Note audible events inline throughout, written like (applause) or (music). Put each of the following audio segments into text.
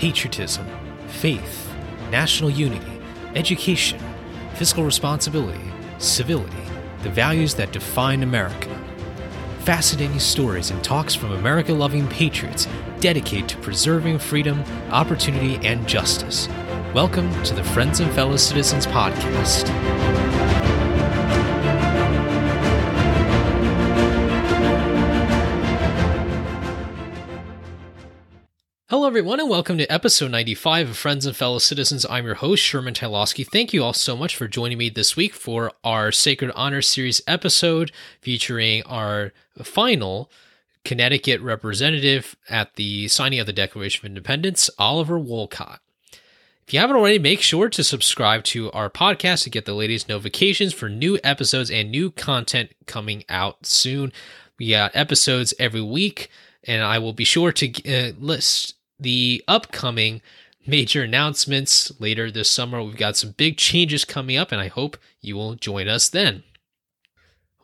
patriotism, faith, national unity, education, fiscal responsibility, civility, the values that define America. Fascinating stories and talks from America loving patriots dedicated to preserving freedom, opportunity, and justice. Welcome to the Friends and Fellow Citizens podcast. Everyone, and welcome to episode 95 of Friends and Fellow Citizens. I'm your host, Sherman Tylowski. Thank you all so much for joining me this week for our Sacred Honor Series episode featuring our final Connecticut representative at the signing of the Declaration of Independence, Oliver Wolcott. If you haven't already, make sure to subscribe to our podcast to get the latest notifications for new episodes and new content coming out soon. We got episodes every week, and I will be sure to uh, list the upcoming major announcements later this summer. We've got some big changes coming up, and I hope you will join us then.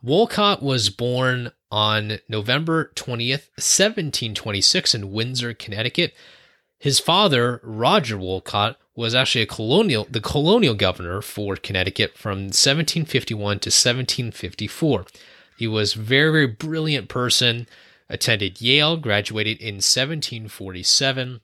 Wolcott was born on November 20th, 1726, in Windsor, Connecticut. His father, Roger Wolcott, was actually a colonial, the colonial governor for Connecticut from 1751 to 1754. He was a very, very brilliant person attended Yale, graduated in 1747,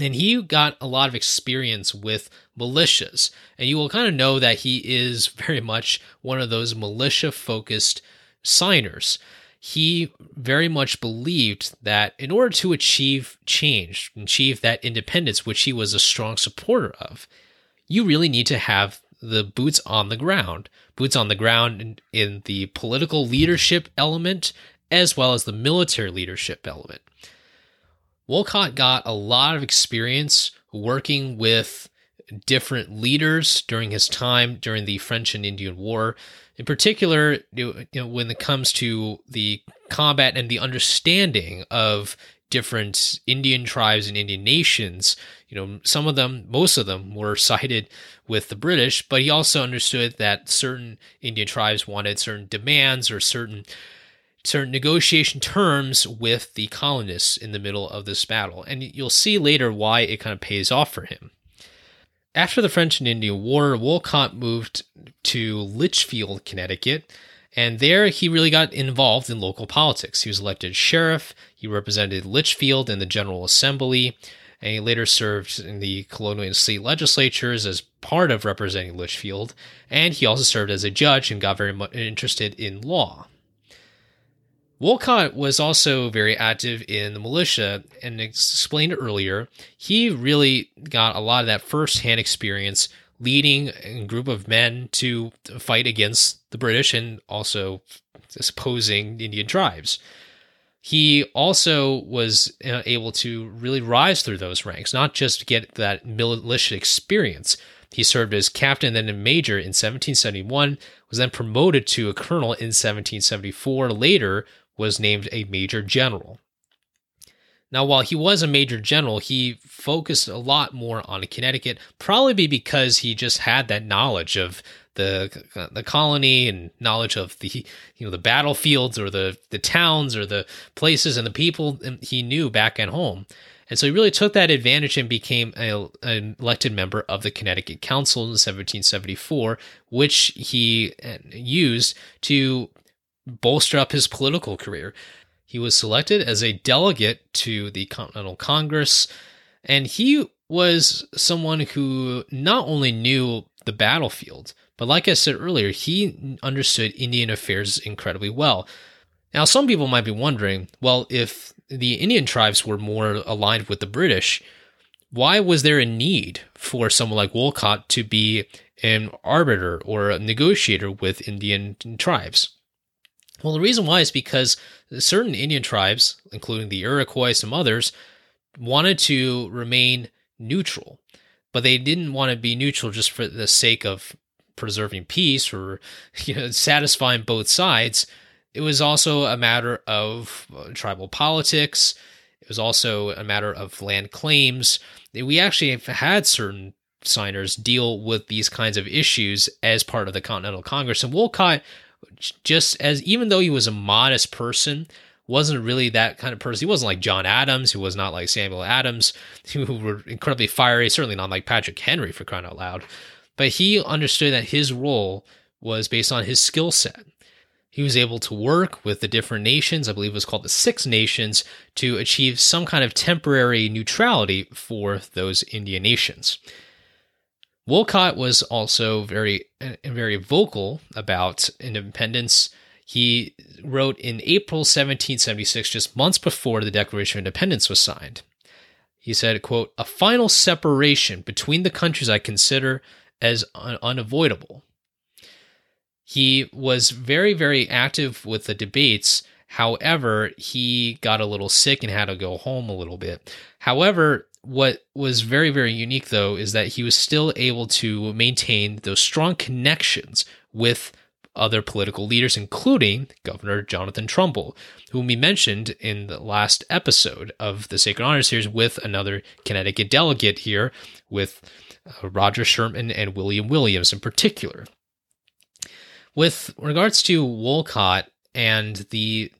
and he got a lot of experience with militias. And you will kind of know that he is (laughs) very much one of those militia focused signers. He very much believed that in order to achieve change, achieve that independence, which he was a strong supporter of, you really need to have the boots on the ground. Boots on the ground in, in the political leadership element as well as the military leadership element. Wolcott got a lot of experience working with different leaders during his time during the French and Indian War. In particular, you know, when it comes to the combat and the understanding of different Indian tribes and Indian nations, you know, some of them, most of them were sided with the British, but he also understood that certain Indian tribes wanted certain demands or certain certain negotiation terms with the colonists in the middle of this battle. And you'll see later why it kind of pays off for him. After the French and Indian War, Wolcott moved to Litchfield, Connecticut, and there he really got involved in local politics. He was elected sheriff, he represented Litchfield in the General Assembly, and he later served in the colonial and state legislatures as part of representing Litchfield, and he also served as a judge and got very much interested in law. Wolcott was also very active in the militia, and explained earlier, he really got a lot of that first-hand experience leading a group of men to fight against the British and also opposing Indian tribes. He also was uh, able to really rise through those ranks, not just get that militia experience. He served as captain, then a major in 1771, was then promoted to a colonel in 1774. Later, was named a major general. Now, while he was a major general, he focused a lot more on Connecticut, probably because he just had that knowledge of the the colony and knowledge of the you know the battlefields or the the towns or the places and the people he knew back at home. And so he really took that advantage and became a, an elected member of the Connecticut Council in 1774, which he uh, used to bolster up his political career. He was selected as a delegate to the Continental Congress, and he was someone who not only knew the battlefield, but like I said earlier, he understood Indian affairs incredibly well. Now, some people might be wondering well, if the Indian tribes were more aligned with the British, why was there a need for someone like Wolcott to be an arbiter or a negotiator with Indian tribes? Well, the reason why is because certain Indian tribes, including the Iroquois, some others, wanted to remain neutral, but they didn't want to be neutral just for the sake of preserving peace or (laughs) you know satisfying both sides. It was also a matter of uh, tribal politics. It was also a matter of land claims. We actually have had certain signers deal with these kinds of issues as part of the Continental Congress, and Wolcott just as even though he was a modest person, wasn't really that kind of person. He wasn't like John Adams, who was not like Samuel Adams, (laughs) who were incredibly fiery, certainly not like Patrick Henry for crying out loud. But he understood that his role was based on his skill set. He was able to work with the different nations, I believe it was called the Six Nations, to achieve some kind of temporary neutrality for those Indian nations. Wolcott was also very uh, very vocal about independence. He wrote in April 1776, just months before the Declaration of Independence was signed. He said, quote, a final separation between the countries I consider as un- unavoidable. He was very, very active with the debates. However, he got a little sick and had to go home a little bit. However, what was very, very unique though is that he was still able to maintain those strong connections with other political leaders, including Governor Jonathan Trumbull, whom we mentioned in the last episode of the Sacred Honor series with another Connecticut delegate here, with uh, Roger Sherman and William Williams in particular. With regards to Wolcott and the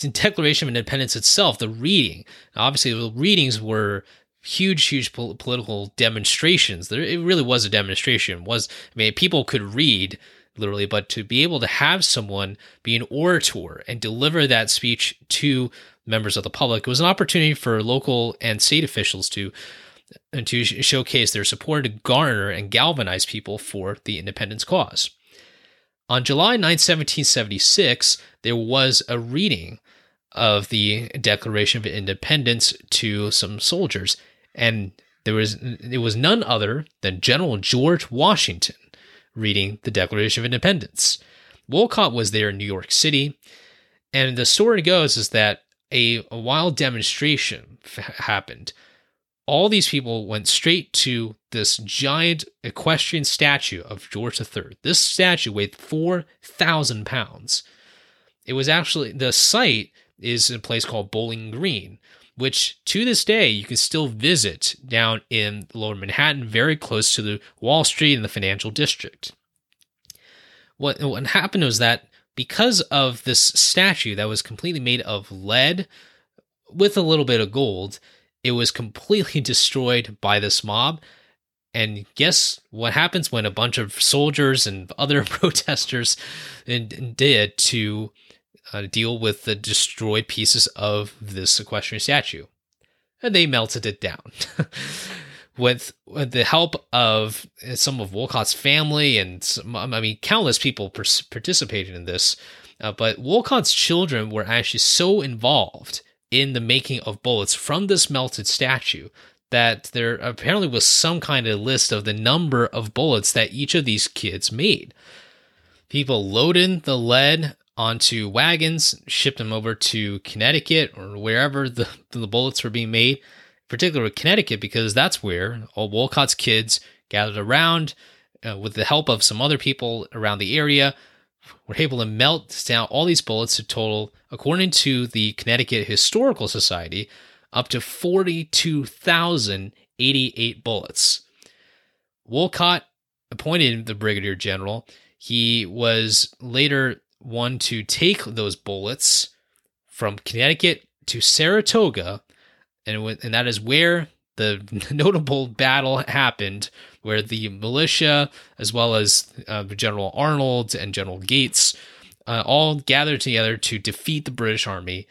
Declaration of Independence itself, the reading, obviously the readings were huge, huge political demonstrations. There, it really was a demonstration. Was I mean, people could read literally, but to be able to have someone be an orator and deliver that speech to members of the public, it was an opportunity for local and state officials to and to showcase their support to garner and galvanize people for the independence cause. On July 9, 1776, there was a reading of the Declaration of Independence to some soldiers, and there was it was none other than General George Washington reading the Declaration of Independence. Wolcott was there in New York City, and the story goes is that a, a wild demonstration f- happened all these people went straight to this giant equestrian statue of George III. This statue weighed 4,000 pounds. It was actually, the site is a place called Bowling Green, which to this day you can still visit down in lower Manhattan, very close to the Wall Street and the financial district. What, what happened was that because of this statue that was completely made of lead with a little bit of gold, it was completely (laughs) destroyed by this mob. And guess what happens when a bunch of soldiers and other (laughs) protesters did to uh, deal with the destroyed pieces of this equestrian statue? And they melted it down. (laughs) with, with, the help of some of Wolcott's family and some, I mean, countless people participated in this. Uh, but Wolcott's children were actually so involved in the making of bullets from this melted statue that there apparently was some kind of list of the number of bullets that each of these kids made. People loaded the lead onto wagons, shipped them over to Connecticut or wherever the, the bullets were being made, particularly Connecticut, because that's where all Wolcott's kids gathered around uh, with the help of some other people around the area were able to melt down all these bullets to total, according to the Connecticut Historical Society, up to 42,088 bullets. Wolcott appointed the brigadier general. He was later one to take those bullets from Connecticut to Saratoga, and, and that is where the (laughs) notable battle happened where the militia, as well as uh, General Arnold and General Gates, uh, all gathered together to defeat the British Army,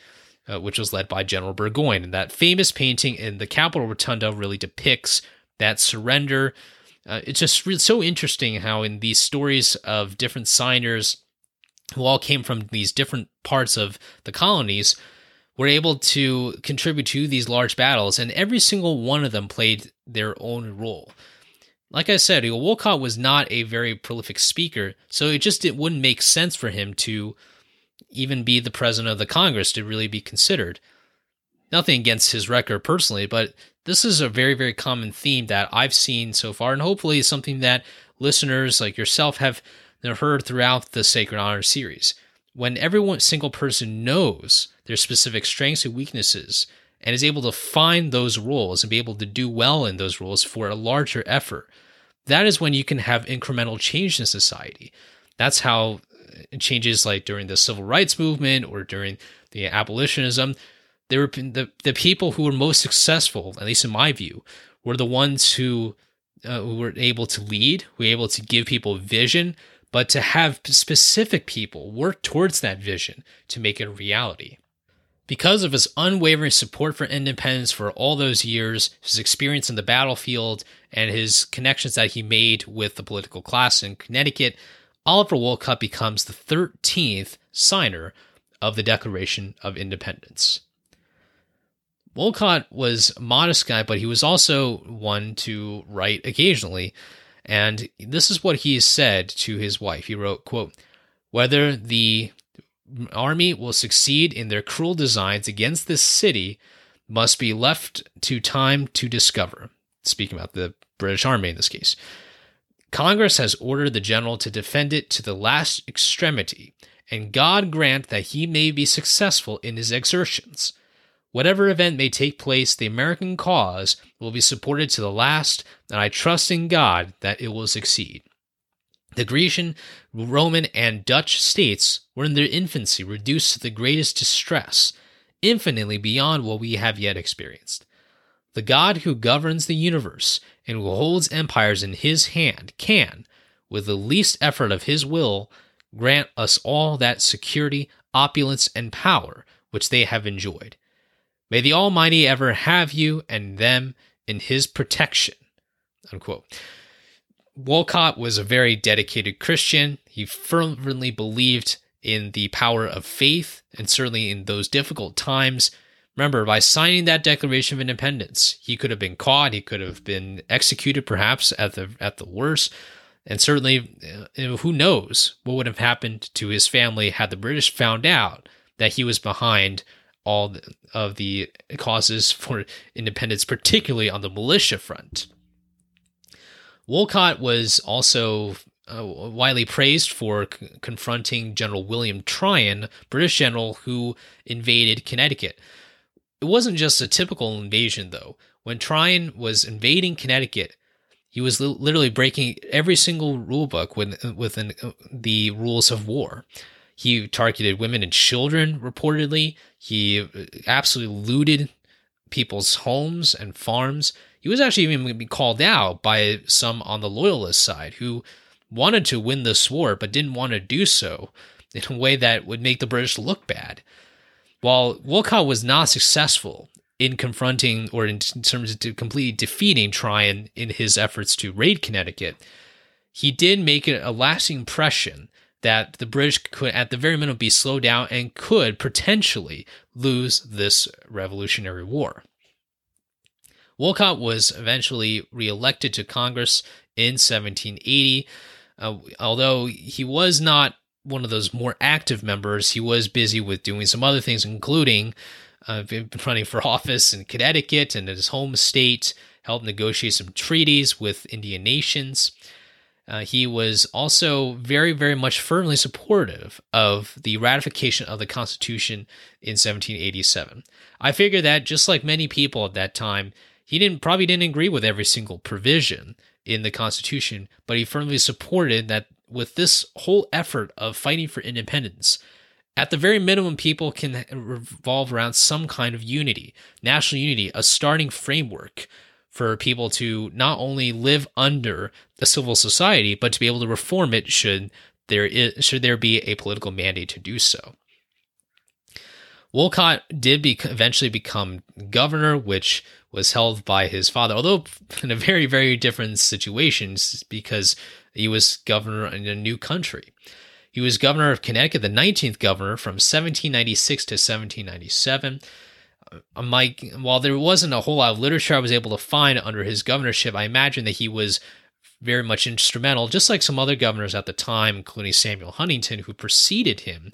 uh, which was led by General Burgoyne. And that famous painting in the Capitol Rotunda really depicts that surrender. Uh, it's just really so interesting how in these stories of different signers who all came from these different parts of the colonies were able to contribute to these large battles, and every single one of them played their own role. Like I said, Wolcott was not a very prolific speaker, so it just it wouldn't make sense for him to even be the president of the Congress to really be considered. Nothing against his record personally, but this is a very, very common theme that I've seen so far, and hopefully something that listeners like yourself have heard throughout the Sacred Honor series. When every single person knows their specific strengths and weaknesses and is able to find those roles and be able to do well in those roles for a larger effort, that is when you can have incremental change in society. That's how changes like during the civil rights movement or during the abolitionism, they were the, the people who were most successful, at least in my view, were the ones who, uh, who were able to lead, who were able to give people vision, but to have specific people work towards that vision to make it a reality. Because of his unwavering support for independence for all those years, his experience in the battlefield, and his connections that he made with the political class in Connecticut, Oliver Wolcott becomes the 13th signer of the Declaration of Independence. Wolcott was a modest guy, but he was also one to write occasionally. And this is what he said to his wife. He wrote, quote, whether the army will succeed in their cruel designs against this city must be left to time to discover. Speaking about the British Army in this case. Congress has ordered the general to defend it to the last extremity, and God grant that he may be successful in his exertions. Whatever event may take place, the American cause will be supported to the last, and I trust in God that it will succeed. The Grecian, Roman, and Dutch states were in their infancy reduced to the greatest distress, infinitely beyond what we have yet experienced. The God who governs the universe and who holds empires in his hand can, with the least effort of his will, grant us all that security, opulence, and power which they have enjoyed. May the Almighty ever have you and them in his protection. Unquote. Wolcott was a very dedicated Christian. He fervently believed in the power of faith, and certainly in those difficult times, Remember, by signing that Declaration of Independence, he could have been caught, he could have been executed, perhaps at the at the worst, and certainly, uh, who knows what would have happened to his family had the British found out that he was behind all of the causes for independence, particularly on the militia front. Wolcott was also uh, widely praised for c- confronting General William Tryon, British general who invaded Connecticut. It wasn't just a typical invasion, though. When Tryon was invading Connecticut, he was li- literally breaking every single rule book within, within uh, the rules of war. He targeted women and children, reportedly. He uh, absolutely looted people's homes and farms. He was actually even being called out by some on the loyalist side who wanted to win this war but didn't want to do so (laughs) in a way that would make the British look bad. While Wolcott was not successful in confronting or in terms of completely defeating Tryon in his efforts to raid Connecticut, he did make a lasting impression that the British could, at the very minimum, be slowed down and could potentially lose this Revolutionary War. Wolcott was eventually reelected to Congress in 1780. Uh, although he was not one of those more active members, he was busy with doing some other things, including uh, running for (laughs) office in Connecticut and in his home state, helped negotiate some treaties with Indian nations. Uh, he was also very, very much firmly supportive of the ratification of the Constitution in 1787. I figure that just like many people at that time, he didn't probably didn't agree with every single provision in the Constitution, but he firmly supported that with this whole effort of fighting for independence, at the very minimum, people can revolve around some kind of unity, national unity, a starting framework for people to not only live under a civil society, but to be able to reform it should there is, should there be a political mandate to do so. Wolcott did be, eventually become governor, which was held by his father, although in a very, very different situation because he was governor in a new country. He was governor of Connecticut, the 19th governor from 1796 to 1797. Uh, my, while there wasn't a whole lot of literature I was able to find under his governorship, I imagine that he was very much instrumental, just like some other governors at the time, including Samuel Huntington, who preceded him.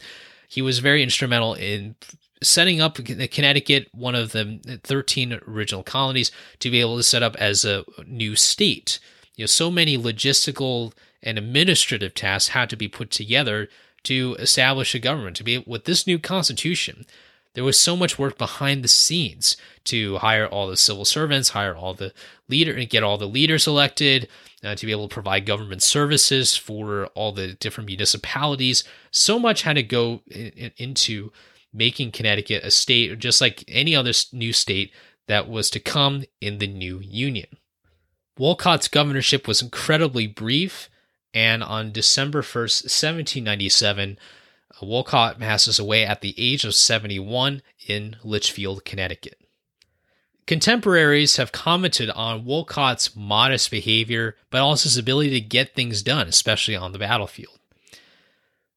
He was very instrumental in setting up Connecticut, one of the 13 original colonies, to be able to set up as a new state you know, so many logistical and administrative tasks had to be put together to establish a government. To be with this new constitution, there was so much work behind the scenes to hire all the civil servants, hire all the leader, and get all the leaders elected, uh, to be able to provide government services for all the different municipalities. So much had to go in, in, into making Connecticut a state just like any other new state that was to come in the new union. Wolcott's governorship was incredibly brief, and on December 1st, 1797, Wolcott passes away at the age of 71 in Litchfield, Connecticut. Contemporaries have commented on Wolcott's modest behavior, but also his ability to get things done, especially on the battlefield.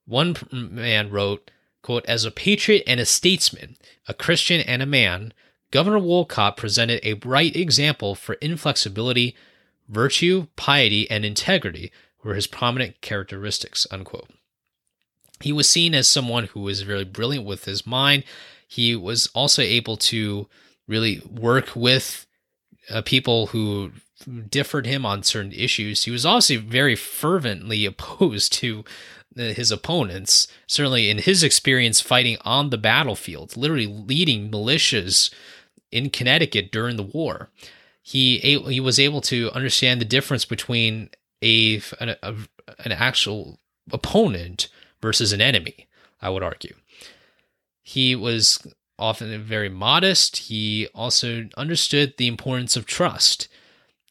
One man wrote, quote, As a patriot and a statesman, a Christian and a man, Governor Wolcott presented a bright example for inflexibility, virtue, piety, and integrity were his prominent characteristics, unquote. He was seen as someone who was very brilliant with his mind. He was also able to really work with uh, people who differed him on certain issues. He was also very fervently (laughs) opposed to uh, his opponents, certainly in his experience fighting on the battlefield, literally leading militias in Connecticut during the war. He he was able to understand the difference between a an, a, an actual opponent versus an enemy. I would argue. He was often very modest. He also understood the importance of trust.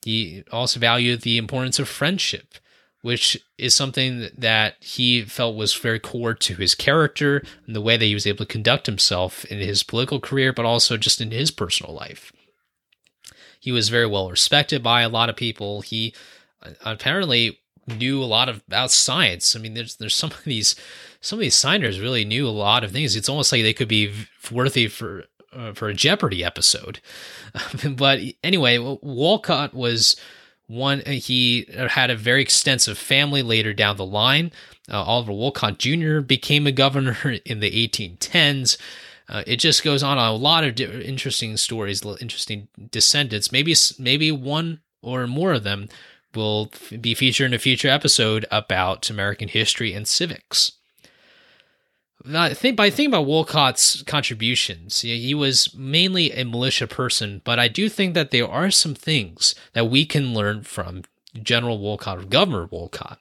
He also valued the importance of friendship, which is something that he felt was very core to his character and the way that he was able to conduct himself in his political career, but also just in his personal life. He was very well respected by a lot of people. He uh, apparently knew a lot of, about science. I mean, there's there's some of these some of these signers really knew a lot of things. It's almost like they could be worthy for uh, for a Jeopardy episode. (laughs) but anyway, Wolcott was one. He had a very extensive family later down the line. Uh, Oliver Wolcott Jr. became a governor (laughs) in the 1810s. Uh, it just goes on a lot of interesting stories, interesting descendants. Maybe maybe one or more of them will be featured in a future episode about American history and civics. Think by thinking about Wolcott's contributions, he was mainly a militia person, but I do think that there are some things that we can learn from General Wolcott or Governor Wolcott.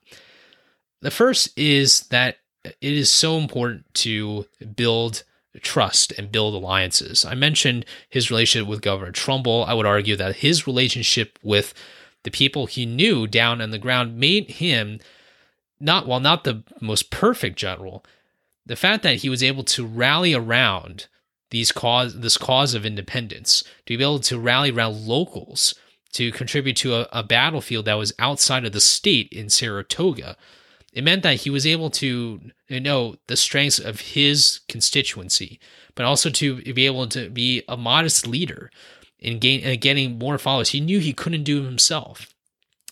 The first is that it is so important to build trust and build alliances. I mentioned his relationship with Governor Trumbull. I would argue that his relationship with the people he knew down on the ground made him not while not the most perfect general, the fact that he was able to rally around these cause this cause of independence, to be able to rally around locals to contribute to a, a battlefield that was outside of the state in Saratoga, it meant that he was able to you know the strengths of his constituency, but also to be able to be a modest leader in gain, uh, getting more followers. He knew he couldn't do it himself.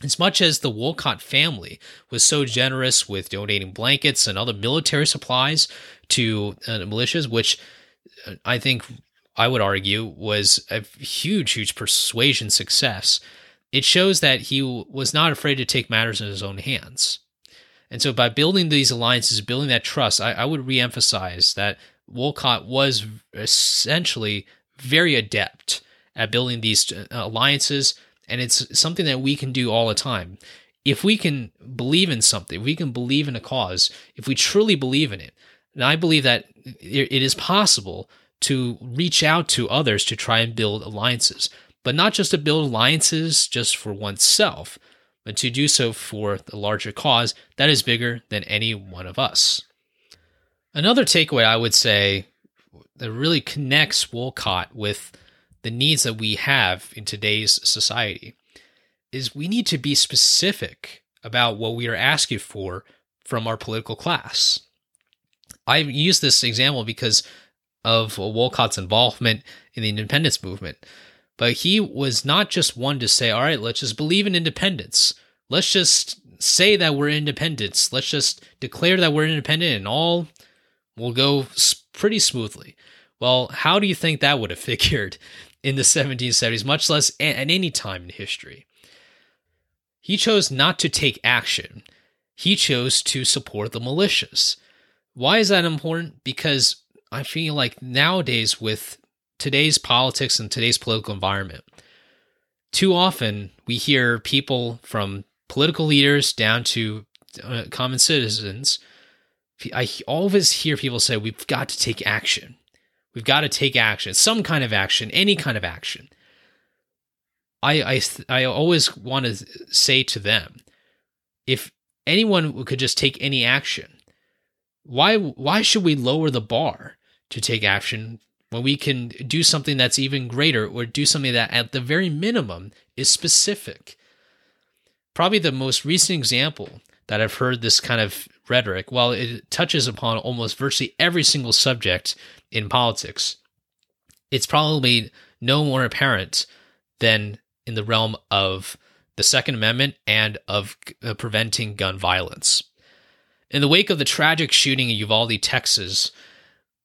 As much as the Wolcott family was so generous with donating blankets and other military supplies to uh, militias, which uh, I think I would argue was a huge, huge persuasion success, it shows that he was not afraid to take matters in his own hands. And so, by building these alliances, building that trust, I, I would reemphasize that Wolcott was essentially very adept at building these uh, alliances, and it's something that we can do all the time. If we can believe in something, we can believe in a cause, if we truly believe in it, and I believe that it is possible to reach out to others to try and build alliances, but not just to build alliances just for oneself, but to do so for the larger cause that is bigger than any one of us. Another takeaway I would say that really connects Wolcott with the needs that we have in today's society is we need to be specific about what we are asking for from our political class. I use this example because of Wolcott's involvement in the independence movement. But he was not just one to say, all right, let's just believe in independence. Let's just say that we're independents. Let's just declare that we're independent and all will go pretty smoothly. Well, how do you think that would have (laughs) figured in the 1770s, much less at any time in history. He chose not to take action. He chose to support the militias. Why is that important? Because I feel like nowadays, with today's politics and today's political environment, too often we hear people from political leaders down to uh, common citizens. I always hear people say, We've got to take action. We've got to take action, some kind of action, any kind of action. I I I always want to say to them, if anyone could just take any action, why why should we lower the bar to take action when we can do something that's even greater or do something that at the very minimum is specific? Probably the most recent example that I've heard this kind of rhetoric, while it touches upon almost virtually every single subject in politics, it's probably no more apparent than in the realm of the Second Amendment and of uh, preventing gun violence. In the wake of the tragic shooting in Uvalde, Texas,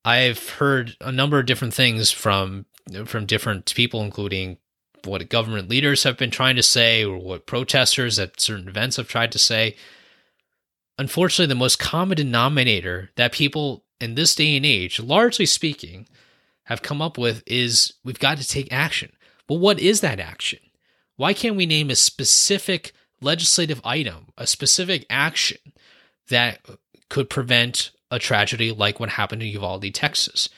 I've heard a number of different things from from different people, including what government leaders have been trying to say or what protesters at certain events have tried to say. Unfortunately, the most common denominator that people in this day and age, largely speaking, have come up with is we've got to take action. But what is that action? Why can't we name a specific legislative item, a specific action that could prevent a tragedy like what happened in Uvalde, Texas?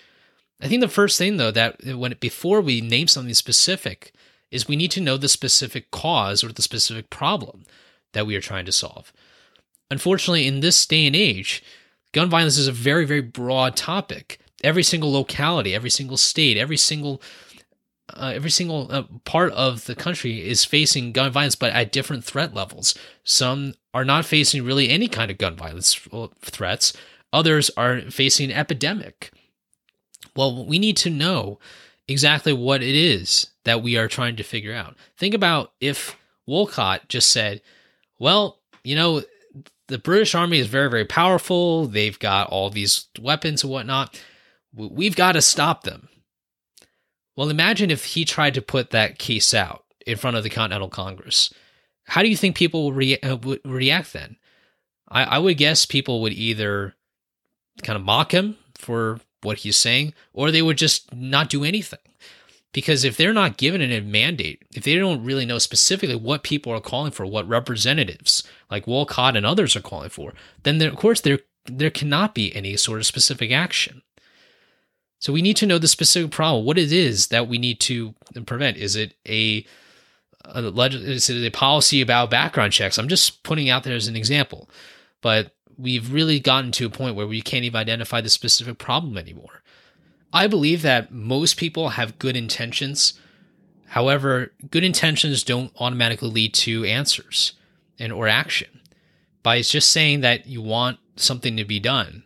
I think the first thing though that when before we name something specific is we need to know the specific cause or the specific problem that we are trying to solve. Unfortunately, in this day and age, gun violence is a very, very broad topic. Every single locality, every single state, every single uh, every single uh, part of the country is facing gun violence, but at different threat levels. Some are not facing really any kind of gun violence uh, threats. Others are facing an epidemic. Well, we need to know exactly what it is that we are trying to figure out. Think about if Wolcott just said, well, you know, the British Army is very, very powerful. They've got all these weapons and whatnot. We've got to stop them. Well, imagine if he tried to put that case out in front of the Continental Congress. How do you think people would, uh, react then? I, I would guess people would either kind of mock him for what he's saying, or they would just not do anything. Because if they're not given a mandate, if they don't really know specifically what people are calling for, what representatives like Wolcott and others are calling for, then of course there there cannot be any sort of specific action. So we need to know the specific problem, what it is that we need to prevent. Is it a, a is it a policy about background checks? I'm just putting out there as an example, but we've really gotten to a point where we can't even identify the specific problem anymore. I believe that most people have good intentions. However, good intentions don't automatically lead to answers and or action. By just saying that you want something to be done,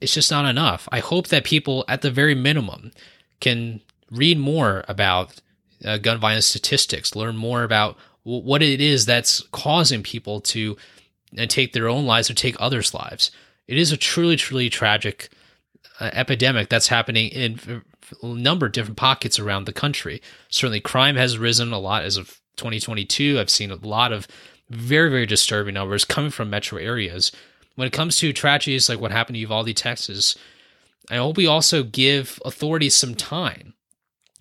it's just not enough. I hope that people, at the very minimum, can read more about uh, gun violence statistics, learn more about w- what it is that's causing people to uh, take their own lives or take others' lives. It is a truly, truly tragic Uh, epidemic that's happening in a number of different pockets around the country. Certainly, crime has risen a lot as of 2022. I've seen a lot of very, very disturbing numbers coming from metro areas when it comes to tragedies like what happened to Uvalde, Texas, I hope we also give authorities some time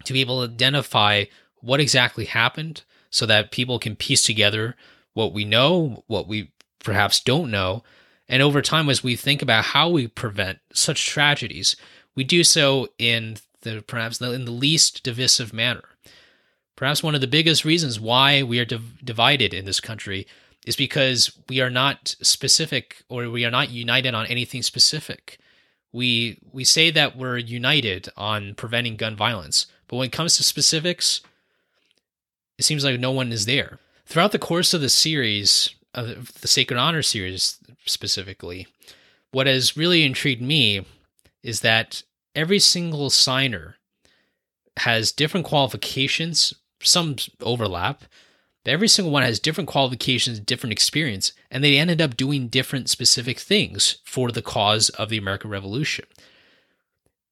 to be able to identify what exactly happened so that people can piece together what we know, what we perhaps don't know. And over time, as we think about how we prevent such tragedies, we do so in the perhaps in the least divisive manner. Perhaps one of the biggest reasons why we are div- divided in this country is because we are not specific or we are not united on anything specific. We we say that we're united on preventing gun violence, but when it comes to specifics, it seems like no one is there. Throughout the course of the series, of the Sacred Honor series specifically, what has really intrigued me is that every single signer has different qualifications, some overlap, every single one has different qualifications, different experience, and they ended up doing different specific things for the cause of the American Revolution.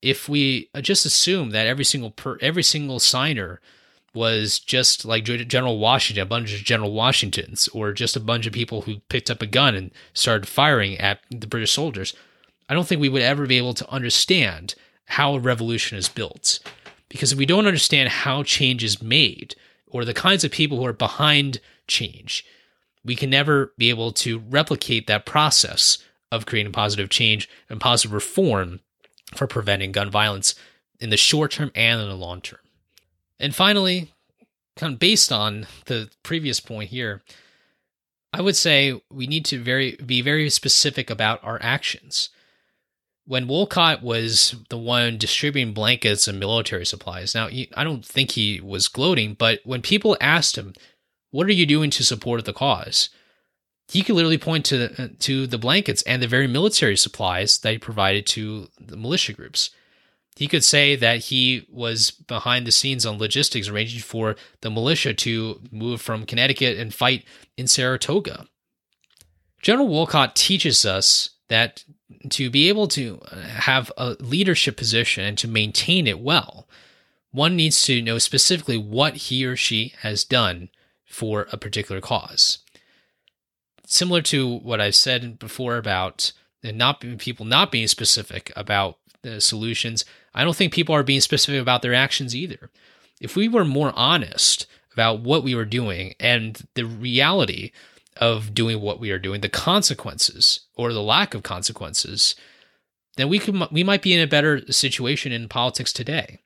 If we uh, just assume that every single per, every single signer was just like General Washington, a bunch of General Washingtons, or just a bunch of people who picked up a gun and started firing at the British soldiers, I don't think we would ever be able to understand how a revolution is built. Because if we don't understand how change is made, or the kinds of people who are behind change. We can never be able to replicate that process of creating positive change and positive reform for preventing gun violence in the short term and in the long term. And finally, kind of based on the previous point here, I would say we need to very be very specific about our actions. When Wolcott was the one distributing blankets and military supplies, now I don't think he was gloating, but when people asked him, "What are you doing to support the cause?" he could literally point to the, uh, to the blankets and the very military supplies that he provided to the militia groups. He could say that he was behind the scenes on logistics, arranging for the militia to move from Connecticut and fight in Saratoga. General Wolcott teaches us that to be able to have a leadership position and to maintain it well, one needs to know specifically what he or she has done for a particular cause. Similar to what I've said before about not people not being specific about the solutions, I don't think people are being specific about their actions either. If we were more honest about what we were doing and the reality of doing what we are doing, the consequences or the lack of consequences, then we could we might be in a better situation in politics today.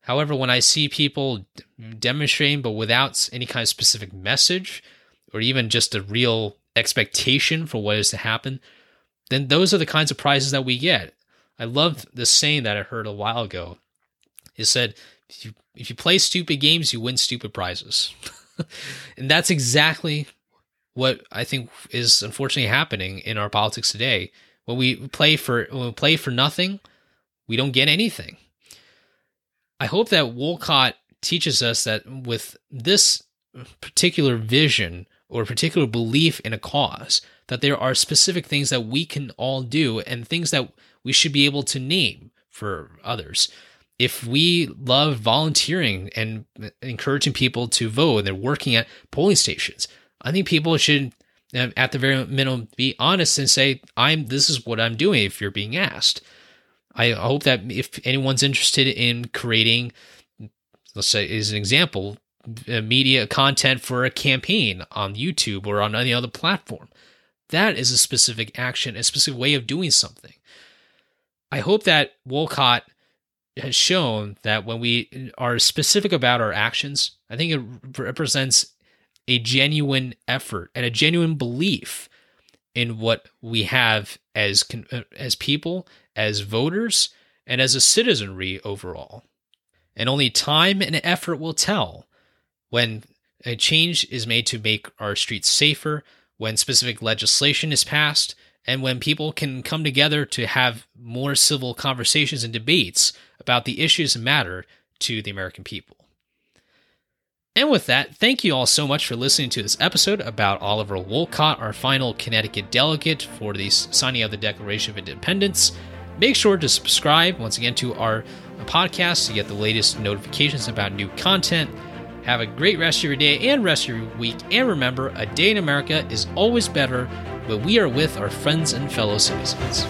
However, when I see people demonstrating but without any kind of specific message or even just a real expectation for what is to happen, then those are the kinds of prizes that we get. I love the saying that I heard a while ago. It said, if you, if you play stupid games, you win stupid prizes. (laughs) and that's exactly what I think is unfortunately happening in our politics today. When we play for when we play for nothing, we don't get anything. I hope that Wolcott teaches us that with this particular vision or particular belief in a cause, that there are specific things that we can all do and things that we should be able to name for others. If we love volunteering and encouraging people to vote and they're working at polling stations, I think people should uh, at the very minimum be honest and say i'm this is what i'm doing if you're being asked i hope that if anyone's interested in creating let's say as an example uh, media content for a campaign on youtube or on any other platform that is a specific action a specific way of doing something I hope that Wolcott has shown that when we are specific about our actions, I think it represents a genuine effort and a genuine belief in what we have as uh, as people, as voters, and as a citizenry overall. And only time and effort will tell when a change is made to make our streets safer, when specific legislation is passed, and when people can come together to have more civil conversations and debates about the issues that matter to the American people. And with that, thank you all so much for listening to this episode about Oliver Wolcott, our final Connecticut delegate for the signing of the Declaration of Independence. Make sure to subscribe once again to our podcast to get the latest notifications about new content. Have a great rest of your day and rest of your week. And remember, a day in America is always better when we are with our friends and fellow citizens.